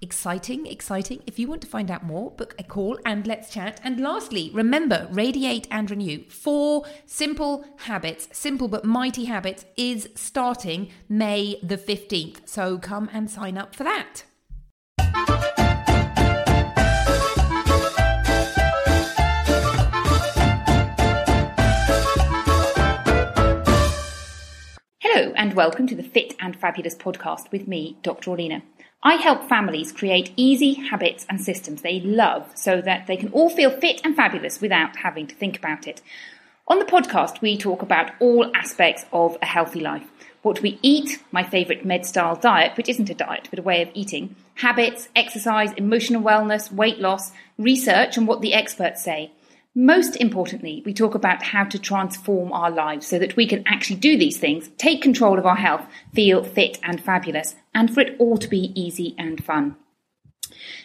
exciting, exciting. If you want to find out more, book a call and let's chat. And lastly, remember radiate and renew. Four simple habits, simple but mighty habits, is starting May the 15th. So come and sign up for that. Hello, and welcome to the Fit and Fabulous podcast with me, Dr. Orlena. I help families create easy habits and systems they love so that they can all feel fit and fabulous without having to think about it. On the podcast, we talk about all aspects of a healthy life. What we eat, my favourite med style diet, which isn't a diet but a way of eating, habits, exercise, emotional wellness, weight loss, research, and what the experts say. Most importantly, we talk about how to transform our lives so that we can actually do these things, take control of our health, feel fit and fabulous, and for it all to be easy and fun.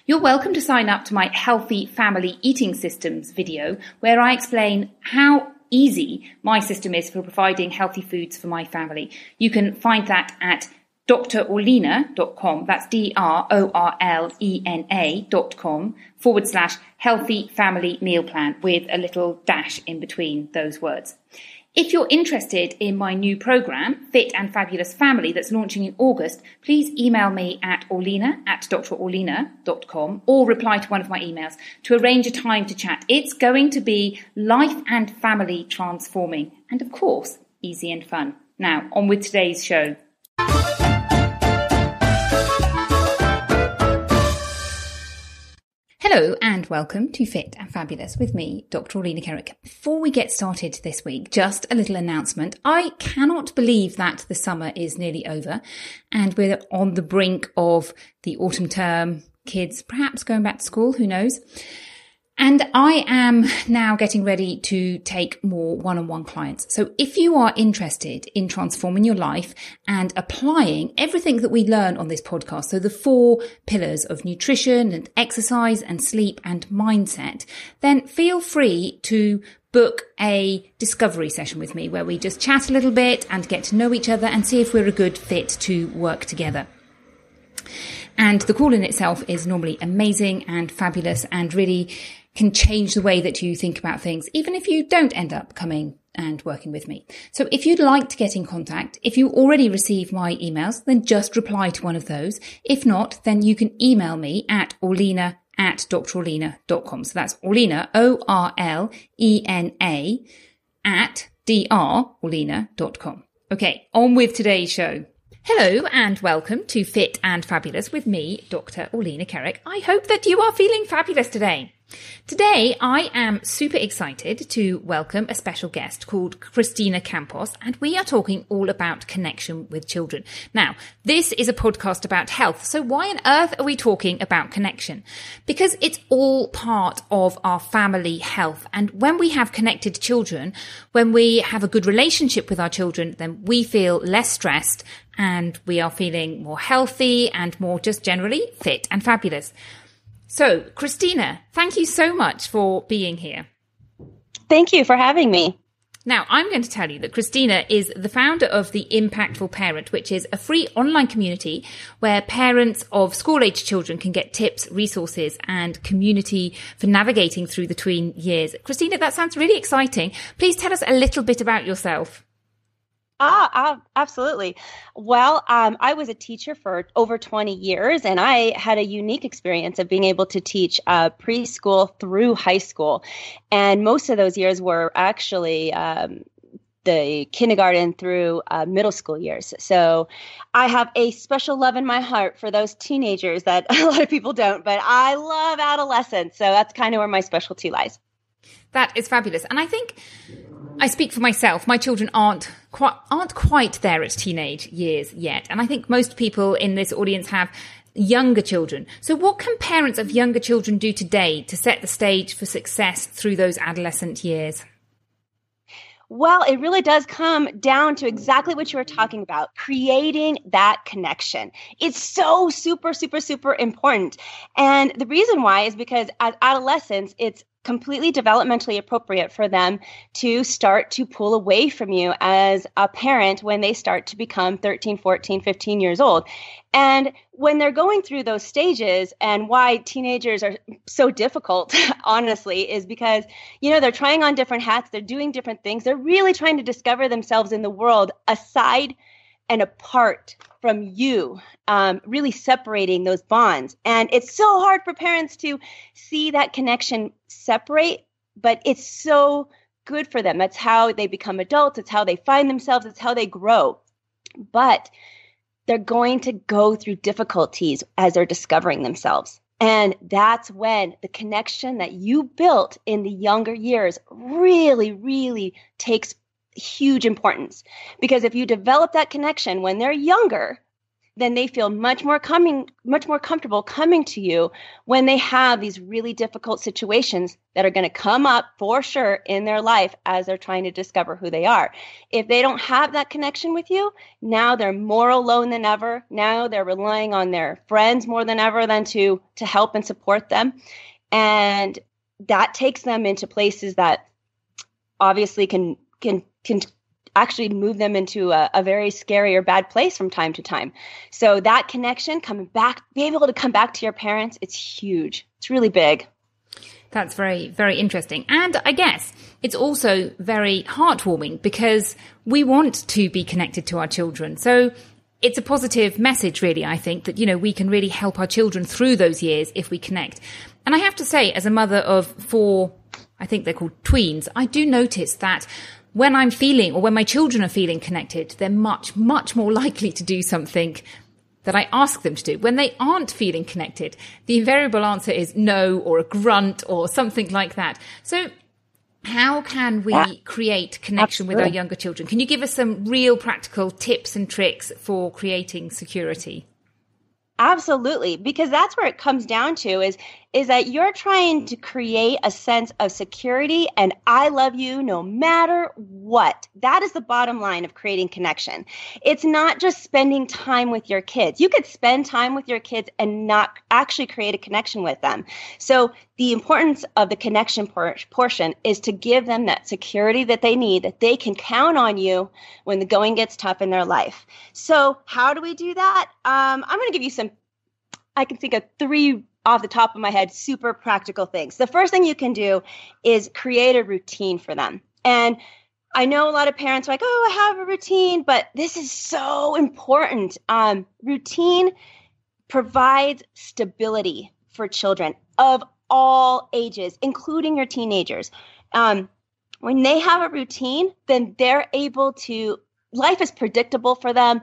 You're welcome to sign up to my Healthy Family Eating Systems video, where I explain how easy my system is for providing healthy foods for my family. You can find that at drorlena.com, that's D-R-O-R-L-E-N-A.com forward slash healthy family meal plan with a little dash in between those words. If you're interested in my new program, Fit and Fabulous Family, that's launching in August, please email me at orlena at drorlena.com or reply to one of my emails to arrange a time to chat. It's going to be life and family transforming and, of course, easy and fun. Now, on with today's show. Hello and welcome to Fit and Fabulous with me, Dr. Orlena Kerek. Before we get started this week, just a little announcement. I cannot believe that the summer is nearly over and we're on the brink of the autumn term, kids perhaps going back to school, who knows. And I am now getting ready to take more one-on-one clients. So if you are interested in transforming your life and applying everything that we learn on this podcast, so the four pillars of nutrition and exercise and sleep and mindset, then feel free to book a discovery session with me where we just chat a little bit and get to know each other and see if we're a good fit to work together. And the call in itself is normally amazing and fabulous and really can change the way that you think about things, even if you don't end up coming and working with me. So if you'd like to get in contact, if you already receive my emails, then just reply to one of those. If not, then you can email me at orlena at drorlena.com. So that's Orlena, O-R-L-E-N-A at drorlena.com. Okay, on with today's show. Hello and welcome to Fit and Fabulous with me, Dr. Orlena Kerek. I hope that you are feeling fabulous today. Today, I am super excited to welcome a special guest called Christina Campos, and we are talking all about connection with children. Now, this is a podcast about health, so why on earth are we talking about connection? Because it's all part of our family health, and when we have connected children, when we have a good relationship with our children, then we feel less stressed and we are feeling more healthy and more just generally fit and fabulous. So, Christina, thank you so much for being here. Thank you for having me. Now, I'm going to tell you that Christina is the founder of The Impactful Parent, which is a free online community where parents of school age children can get tips, resources, and community for navigating through the tween years. Christina, that sounds really exciting. Please tell us a little bit about yourself. Ah, absolutely. Well, um, I was a teacher for over 20 years, and I had a unique experience of being able to teach uh, preschool through high school. And most of those years were actually um, the kindergarten through uh, middle school years. So I have a special love in my heart for those teenagers that a lot of people don't, but I love adolescents. So that's kind of where my specialty lies. That is fabulous. And I think I speak for myself. My children aren't quite, aren't quite there at teenage years yet. And I think most people in this audience have younger children. So, what can parents of younger children do today to set the stage for success through those adolescent years? Well, it really does come down to exactly what you were talking about creating that connection. It's so super, super, super important. And the reason why is because as adolescents, it's completely developmentally appropriate for them to start to pull away from you as a parent when they start to become 13, 14, 15 years old. And when they're going through those stages and why teenagers are so difficult, honestly, is because, you know, they're trying on different hats, they're doing different things, they're really trying to discover themselves in the world aside and apart from you, um, really separating those bonds. And it's so hard for parents to see that connection separate, but it's so good for them. That's how they become adults, it's how they find themselves, it's how they grow. But they're going to go through difficulties as they're discovering themselves. And that's when the connection that you built in the younger years really, really takes huge importance. Because if you develop that connection when they're younger then they feel much more coming much more comfortable coming to you when they have these really difficult situations that are going to come up for sure in their life as they're trying to discover who they are. If they don't have that connection with you now they're more alone than ever. Now they're relying on their friends more than ever than to to help and support them. And that takes them into places that obviously can can can actually move them into a, a, very scary or bad place from time to time. So that connection coming back, being able to come back to your parents, it's huge. It's really big. That's very, very interesting. And I guess it's also very heartwarming because we want to be connected to our children. So it's a positive message, really, I think, that, you know, we can really help our children through those years if we connect. And I have to say, as a mother of four, I think they're called tweens, I do notice that when I'm feeling or when my children are feeling connected, they're much, much more likely to do something that I ask them to do. When they aren't feeling connected, the invariable answer is no or a grunt or something like that. So how can we create connection Absolutely. with our younger children? Can you give us some real practical tips and tricks for creating security? Absolutely, because that's where it comes down to is is that you're trying to create a sense of security and I love you no matter what. That is the bottom line of creating connection. It's not just spending time with your kids. You could spend time with your kids and not actually create a connection with them. So, the importance of the connection por- portion is to give them that security that they need, that they can count on you when the going gets tough in their life. So, how do we do that? Um, I'm going to give you some I can think of three off the top of my head super practical things. The first thing you can do is create a routine for them. And I know a lot of parents are like, oh, I have a routine, but this is so important. Um, routine provides stability for children of all ages, including your teenagers. Um, when they have a routine, then they're able to life is predictable for them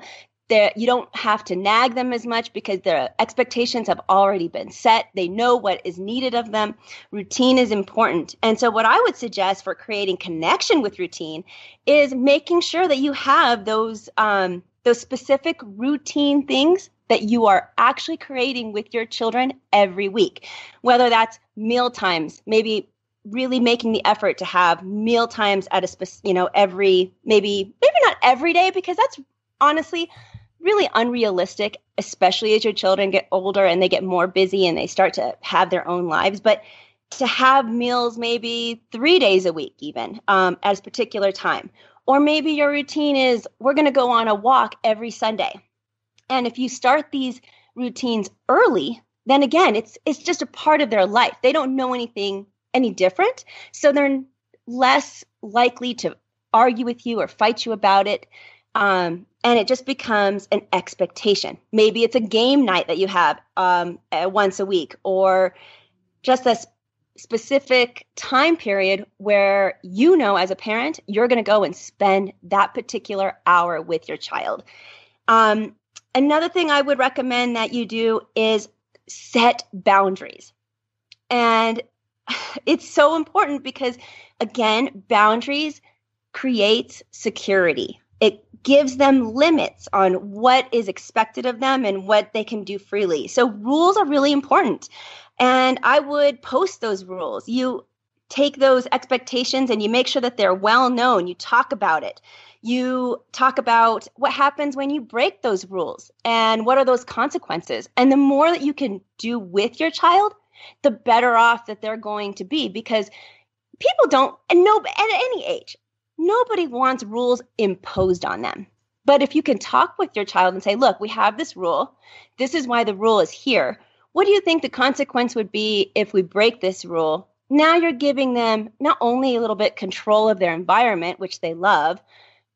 you don't have to nag them as much because their expectations have already been set. They know what is needed of them. Routine is important. And so, what I would suggest for creating connection with routine is making sure that you have those um, those specific routine things that you are actually creating with your children every week, whether that's meal times, maybe really making the effort to have meal times at a specific, you know, every maybe maybe not every day because that's honestly really unrealistic, especially as your children get older and they get more busy and they start to have their own lives. But to have meals maybe three days a week, even um, at a particular time. Or maybe your routine is we're going to go on a walk every Sunday. And if you start these routines early, then again, it's it's just a part of their life. They don't know anything any different, so they're less likely to argue with you or fight you about it. Um, and it just becomes an expectation. Maybe it's a game night that you have um, once a week, or just a specific time period where you know as a parent you're going to go and spend that particular hour with your child. Um, another thing I would recommend that you do is set boundaries. And it's so important because, again, boundaries creates security It gives them limits on what is expected of them and what they can do freely. So rules are really important. And I would post those rules. You take those expectations and you make sure that they're well known. You talk about it. You talk about what happens when you break those rules and what are those consequences. And the more that you can do with your child, the better off that they're going to be because people don't, and no, at any age, nobody wants rules imposed on them. But if you can talk with your child and say, look, we have this rule, this is why the rule is here. What do you think the consequence would be if we break this rule? Now you're giving them not only a little bit control of their environment, which they love,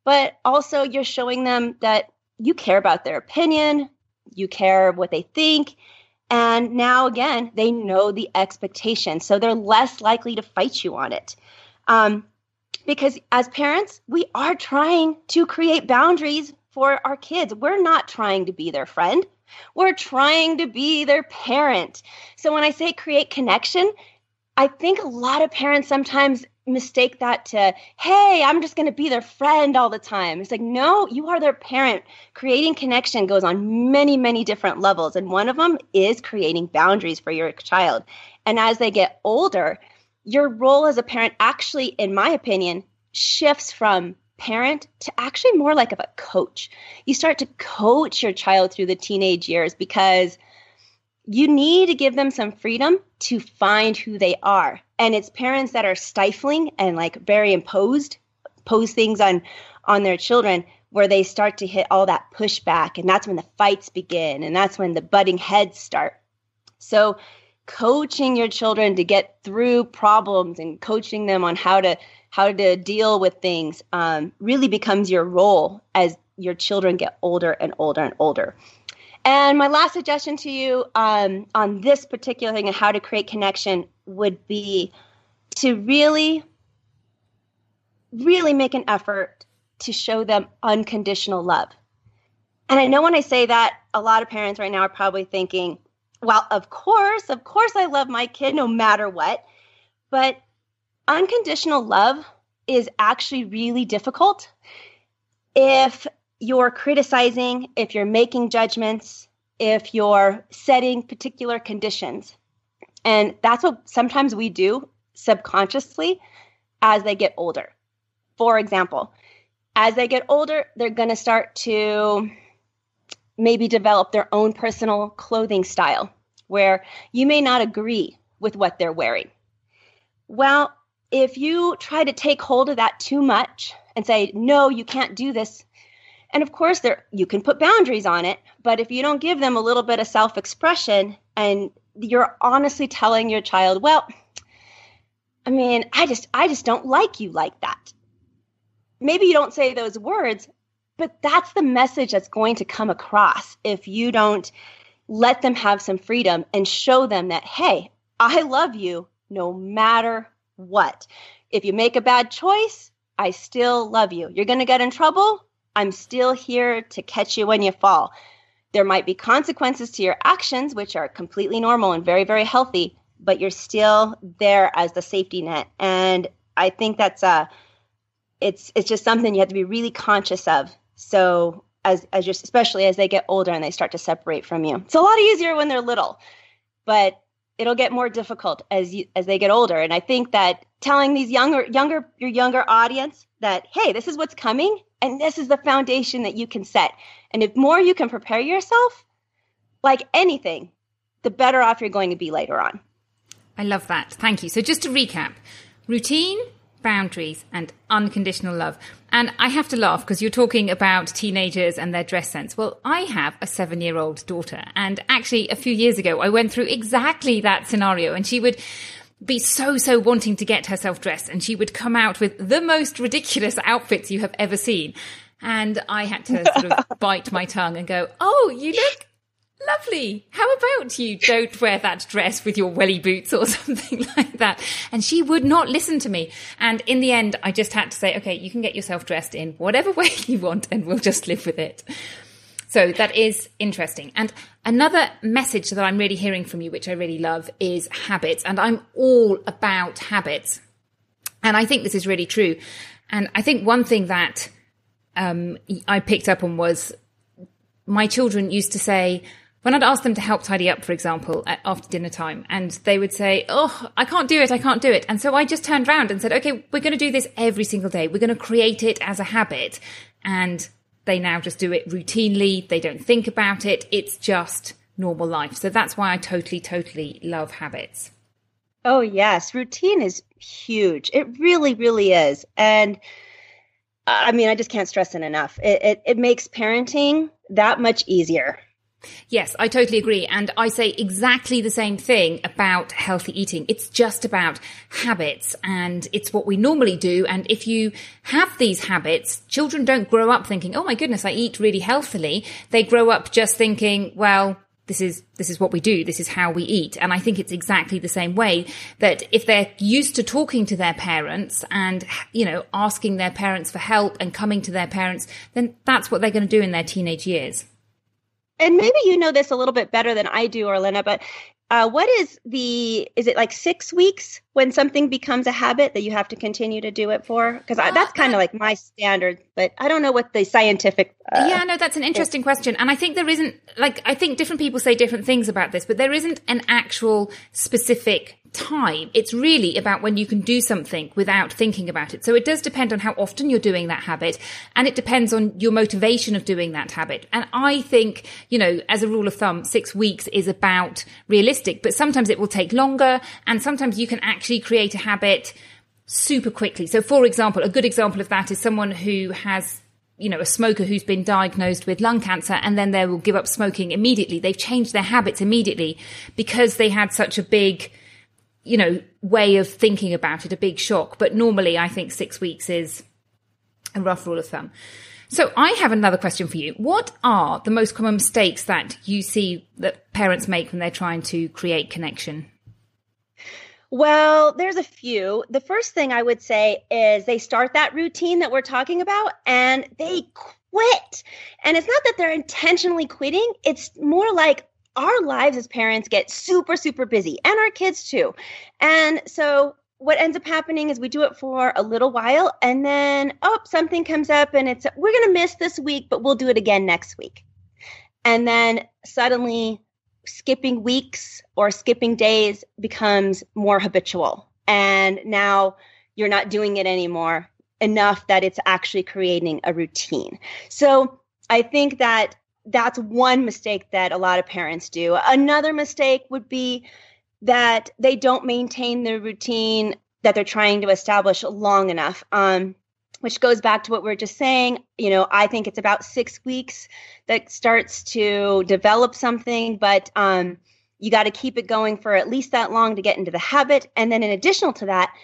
but also you're showing them that you care about their opinion, you care what they think, and now again, they know the expectation. So they're less likely to fight you on it. Um, because as parents, we are trying to create boundaries for our kids. We're not trying to be their friend. We're trying to be their parent. So when I say create connection, I think a lot of parents sometimes mistake that to, hey, I'm just going to be their friend all the time. It's like, no, you are their parent. Creating connection goes on many, many different levels. And one of them is creating boundaries for your child. And as they get older, your role as a parent actually, in my opinion, shifts from parent to actually more like of a coach. You start to coach your child through the teenage years because you need to give them some freedom to find who they are. And it's parents that are stifling and like very imposed, pose things on on their children where they start to hit all that pushback and that's when the fights begin and that's when the butting heads start. So coaching your children to get through problems and coaching them on how to how to deal with things um, really becomes your role as your children get older and older and older. And my last suggestion to you um, on this particular thing and how to create connection would be to really, really make an effort to show them unconditional love. And I know when I say that, a lot of parents right now are probably thinking, well, of course, of course, I love my kid no matter what. But unconditional love is actually really difficult if you're criticizing, if you're making judgments, if you're setting particular conditions. And that's what sometimes we do subconsciously as they get older. For example, as they get older, they're going to start to maybe develop their own personal clothing style where you may not agree with what they're wearing. Well, if you try to take hold of that too much and say, no, you can't do this. And of course, there you can put boundaries on it, but if you don't give them a little bit of self-expression and you're honestly telling your child, well, I mean, I just I just don't like you like that. Maybe you don't say those words, but that's the message that's going to come across if you don't let them have some freedom and show them that, hey, I love you no matter what. If you make a bad choice, I still love you. You're going to get in trouble. I'm still here to catch you when you fall. There might be consequences to your actions, which are completely normal and very, very healthy, but you're still there as the safety net. And I think that's a, uh, it's it's just something you have to be really conscious of. So as as just especially as they get older and they start to separate from you. It's a lot easier when they're little, but it'll get more difficult as you as they get older. And I think that telling these younger younger your younger audience that hey, this is what's coming and this is the foundation that you can set. And if more you can prepare yourself, like anything, the better off you're going to be later on. I love that. Thank you. So just to recap, routine, boundaries and unconditional love. And I have to laugh because you're talking about teenagers and their dress sense. Well, I have a seven year old daughter. And actually, a few years ago, I went through exactly that scenario and she would be so, so wanting to get herself dressed and she would come out with the most ridiculous outfits you have ever seen. And I had to sort of bite my tongue and go, Oh, you look lovely. How about you don't wear that dress with your welly boots or something like that? And she would not listen to me. And in the end, I just had to say, okay, you can get yourself dressed in whatever way you want and we'll just live with it. So that is interesting. And another message that I'm really hearing from you, which I really love, is habits. And I'm all about habits. And I think this is really true. And I think one thing that um, I picked up on was my children used to say, when I'd ask them to help tidy up, for example, at, after dinner time, and they would say, Oh, I can't do it, I can't do it. And so I just turned around and said, Okay, we're going to do this every single day. We're going to create it as a habit. And they now just do it routinely. They don't think about it. It's just normal life. So that's why I totally, totally love habits. Oh, yes. Routine is huge. It really, really is. And I mean, I just can't stress it enough. It, it, it makes parenting that much easier. Yes, I totally agree. And I say exactly the same thing about healthy eating. It's just about habits and it's what we normally do. And if you have these habits, children don't grow up thinking, Oh my goodness, I eat really healthily. They grow up just thinking, well, this is this is what we do this is how we eat and i think it's exactly the same way that if they're used to talking to their parents and you know asking their parents for help and coming to their parents then that's what they're going to do in their teenage years and maybe you know this a little bit better than I do, Orlena, but uh, what is the is it like six weeks when something becomes a habit that you have to continue to do it for because uh, that's kind of like my standard but i don't know what the scientific uh, yeah no that's an interesting is. question and i think there isn't like i think different people say different things about this but there isn't an actual specific time. It's really about when you can do something without thinking about it. So it does depend on how often you're doing that habit and it depends on your motivation of doing that habit. And I think, you know, as a rule of thumb, six weeks is about realistic, but sometimes it will take longer and sometimes you can actually create a habit super quickly. So for example, a good example of that is someone who has you know, a smoker who's been diagnosed with lung cancer and then they will give up smoking immediately. They've changed their habits immediately because they had such a big you know, way of thinking about it, a big shock. But normally I think six weeks is a rough rule of thumb. So I have another question for you. What are the most common mistakes that you see that parents make when they're trying to create connection? Well, there's a few. The first thing I would say is they start that routine that we're talking about and they quit. And it's not that they're intentionally quitting, it's more like, our lives as parents get super, super busy and our kids too. And so what ends up happening is we do it for a little while and then, oh, something comes up and it's, we're going to miss this week, but we'll do it again next week. And then suddenly skipping weeks or skipping days becomes more habitual. And now you're not doing it anymore enough that it's actually creating a routine. So I think that that's one mistake that a lot of parents do. Another mistake would be that they don't maintain the routine that they're trying to establish long enough. Um, which goes back to what we are just saying. You know, I think it's about six weeks that starts to develop something, but um, you got to keep it going for at least that long to get into the habit. And then, in addition to that,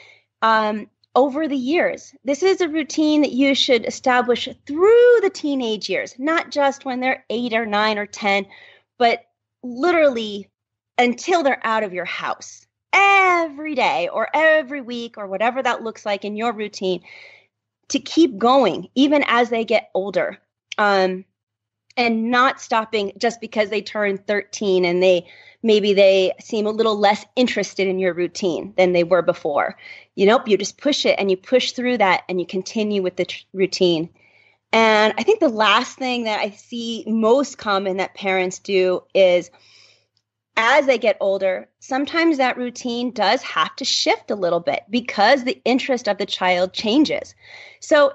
um, over the years. This is a routine that you should establish through the teenage years, not just when they're eight or nine or 10, but literally until they're out of your house every day or every week or whatever that looks like in your routine to keep going even as they get older. Um, and not stopping just because they turn 13 and they maybe they seem a little less interested in your routine than they were before. You know, you just push it and you push through that and you continue with the tr- routine. And I think the last thing that I see most common that parents do is as they get older, sometimes that routine does have to shift a little bit because the interest of the child changes. So,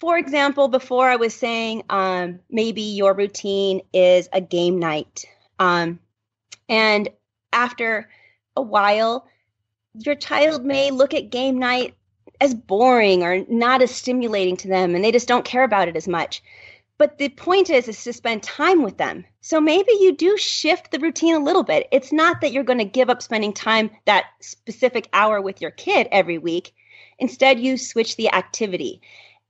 for example, before I was saying um, maybe your routine is a game night. Um, and after a while, your child may look at game night as boring or not as stimulating to them, and they just don't care about it as much. But the point is, is to spend time with them. So maybe you do shift the routine a little bit. It's not that you're going to give up spending time that specific hour with your kid every week. Instead, you switch the activity.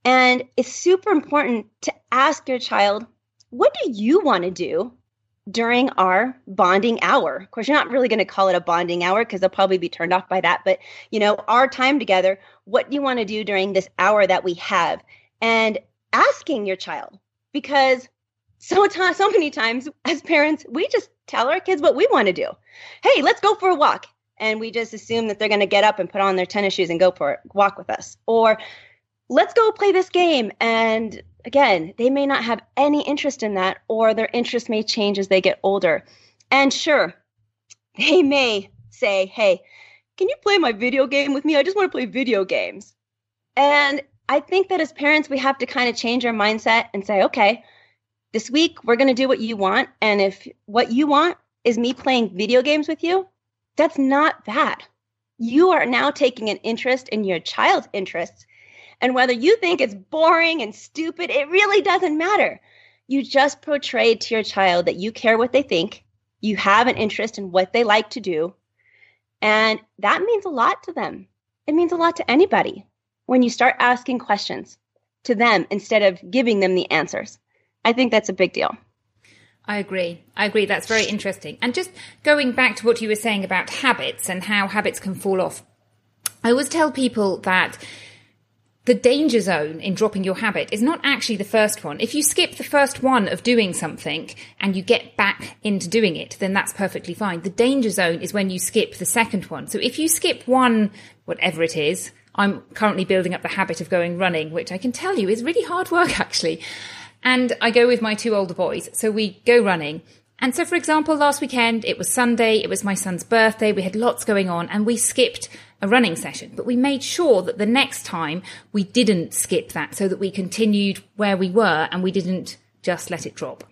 And it's super important to ask your child, what do you want to do during our bonding hour. Of course, you're not really going to call it a bonding hour because they'll probably be turned off by that. But, you know, our time together, what do you want to do during this hour that we have? And asking your child because so, t- so many times as parents, we just tell our kids what we want to do. Hey, let's go for a walk. And we just assume that they're going to get up and put on their tennis shoes and go for a walk with us. Or let's go play this game. And again, they may not have any interest in that, or their interest may change as they get older. And sure, they may say, Hey, can you play my video game with me? I just want to play video games. And I think that as parents, we have to kind of change our mindset and say, okay, this week we're going to do what you want. And if what you want is me playing video games with you, that's not bad. You are now taking an interest in your child's interests. And whether you think it's boring and stupid, it really doesn't matter. You just portrayed to your child that you care what they think, you have an interest in what they like to do, and that means a lot to them. It means a lot to anybody when you start asking questions to them instead of giving them the answers. I think that's a big deal. I agree. I agree. That's very interesting. And just going back to what you were saying about habits and how habits can fall off, I always tell people that the danger zone in dropping your habit is not actually the first one. If you skip the first one of doing something and you get back into doing it, then that's perfectly fine. The danger zone is when you skip the second one. So if you skip one, whatever it is, I'm currently building up the habit of going running, which I can tell you is really hard work actually. And I go with my two older boys. So we go running. And so, for example, last weekend, it was Sunday, it was my son's birthday, we had lots going on, and we skipped a running session. But we made sure that the next time we didn't skip that so that we continued where we were and we didn't just let it drop.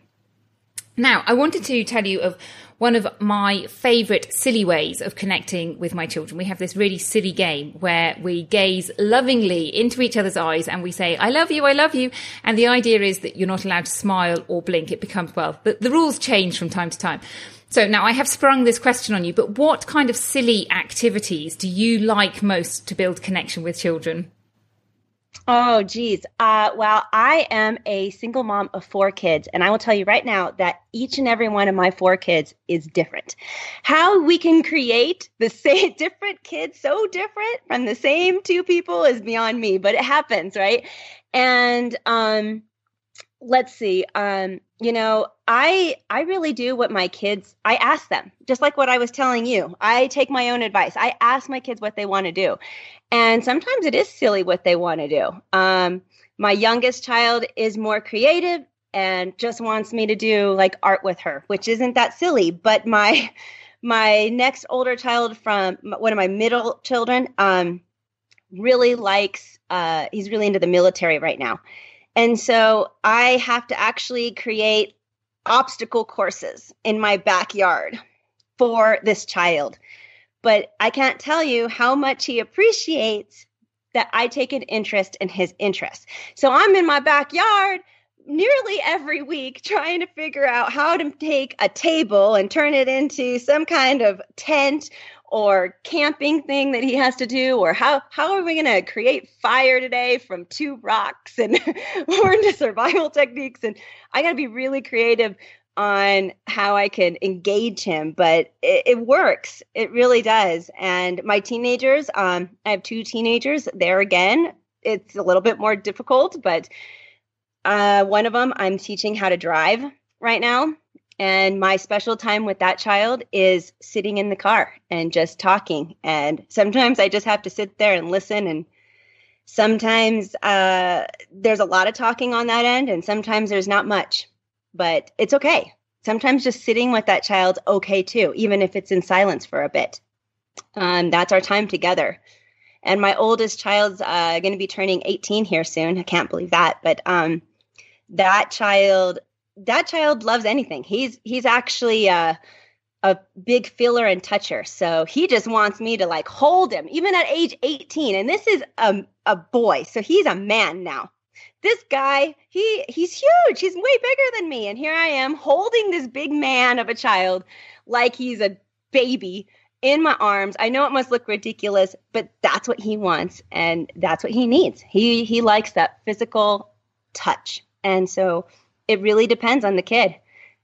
Now, I wanted to tell you of one of my favorite silly ways of connecting with my children. We have this really silly game where we gaze lovingly into each other's eyes and we say, I love you, I love you. And the idea is that you're not allowed to smile or blink. It becomes, well, the, the rules change from time to time. So now I have sprung this question on you, but what kind of silly activities do you like most to build connection with children? Oh, geez. Uh, well, I am a single mom of four kids, and I will tell you right now that each and every one of my four kids is different. How we can create the same different kids so different from the same two people is beyond me, but it happens, right? And um, let's see. Um, you know, I I really do what my kids I ask them. Just like what I was telling you. I take my own advice. I ask my kids what they want to do. And sometimes it is silly what they want to do. Um, my youngest child is more creative and just wants me to do like art with her, which isn't that silly, but my my next older child from one of my middle children um, really likes uh, he's really into the military right now and so I have to actually create obstacle courses in my backyard for this child. But I can't tell you how much he appreciates that I take an interest in his interests. So I'm in my backyard nearly every week trying to figure out how to take a table and turn it into some kind of tent or camping thing that he has to do or how how are we going to create fire today from two rocks? And we're into survival techniques and i got to be really creative on how i can engage him but it, it, works. It really does. And my teenagers um, i have two teenagers there again. It's a little bit more difficult but uh, one of them i'm teaching how to drive right now and my special time with that child is sitting in the car and just talking. And sometimes I just have to sit there and listen. And sometimes uh, there's a lot of talking on that end, and sometimes there's not much. But it's okay. Sometimes just sitting with that child's okay too, even if it's in silence for a bit. Um, that's our time together. And my oldest child's uh, going to be turning 18 here soon. I can't believe that. But um, that child that child loves anything. He's he's actually a, a big feeler and toucher. So he just wants me to like hold him, even at age 18. And this is a, a boy, so he's a man now. This guy, he he's huge. He's way bigger than me. And here I am holding this big man of a child like he's a baby in my arms. I know it must look ridiculous, but that's what he wants and that's what he needs. He he likes that physical touch. And so it really depends on the kid.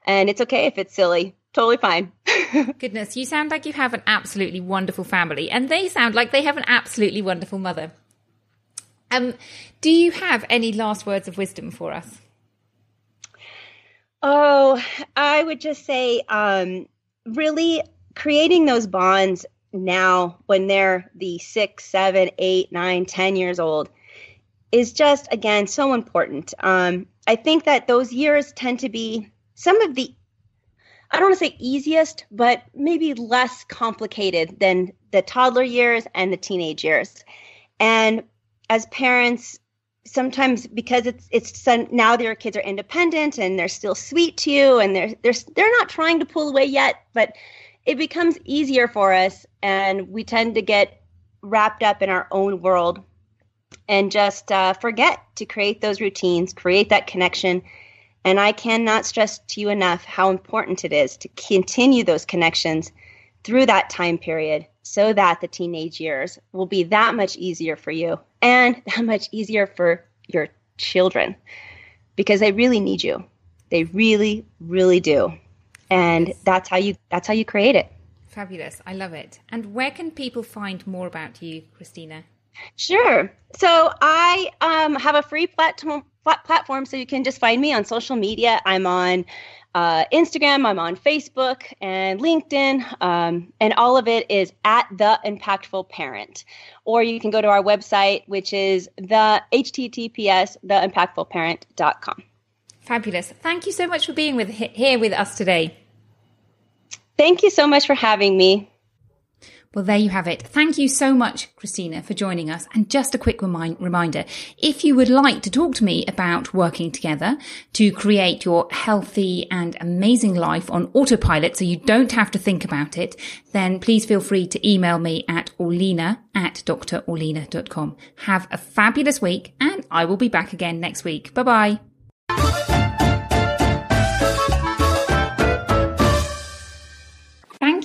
And it's okay if it's silly. Totally fine. Goodness, you sound like you have an absolutely wonderful family, and they sound like they have an absolutely wonderful mother. Um, do you have any last words of wisdom for us? Oh, I would just say, um, really creating those bonds now when they're the six, seven, eight, nine, ten years old is just, again, so important. Um, I think that those years tend to be some of the, I don't want to say easiest, but maybe less complicated than the toddler years and the teenage years. And as parents, sometimes because it's it's now their kids are independent and they're still sweet to you and they're they're they're not trying to pull away yet, but it becomes easier for us and we tend to get wrapped up in our own world and just uh, forget to create those routines, create that connection. And I cannot stress to you enough how important it is to continue those connections through that time period so that the teenage years will be that much easier for you and that much easier for your children because they really need you. They really, really do. And that's how you that's how you create it. Fabulous. I love it. And where can people find more about you, Christina? Sure. So I um, have a free platform platform, so you can just find me on social media. I'm on uh, Instagram, I'm on Facebook and LinkedIn, um, and all of it is at the Impactful Parent. Or you can go to our website, which is the https theimpactfulparent.com. Fabulous. Thank you so much for being with here with us today. Thank you so much for having me. Well, there you have it. Thank you so much, Christina, for joining us. And just a quick remind, reminder, if you would like to talk to me about working together to create your healthy and amazing life on autopilot so you don't have to think about it, then please feel free to email me at orlena at drorlena.com. Have a fabulous week and I will be back again next week. Bye bye.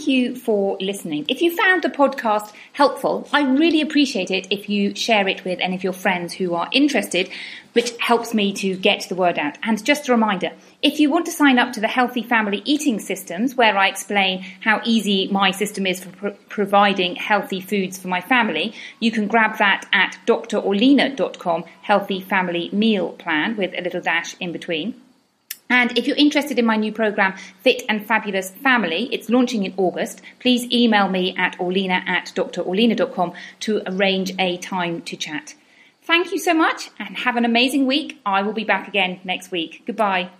You for listening. If you found the podcast helpful, I really appreciate it if you share it with any of your friends who are interested, which helps me to get the word out. And just a reminder, if you want to sign up to the Healthy Family Eating Systems, where I explain how easy my system is for pro- providing healthy foods for my family, you can grab that at drorlena.com, Healthy Family Meal Plan with a little dash in between. And if you're interested in my new program, Fit and Fabulous Family, it's launching in August. Please email me at orlena at drorlena.com to arrange a time to chat. Thank you so much and have an amazing week. I will be back again next week. Goodbye.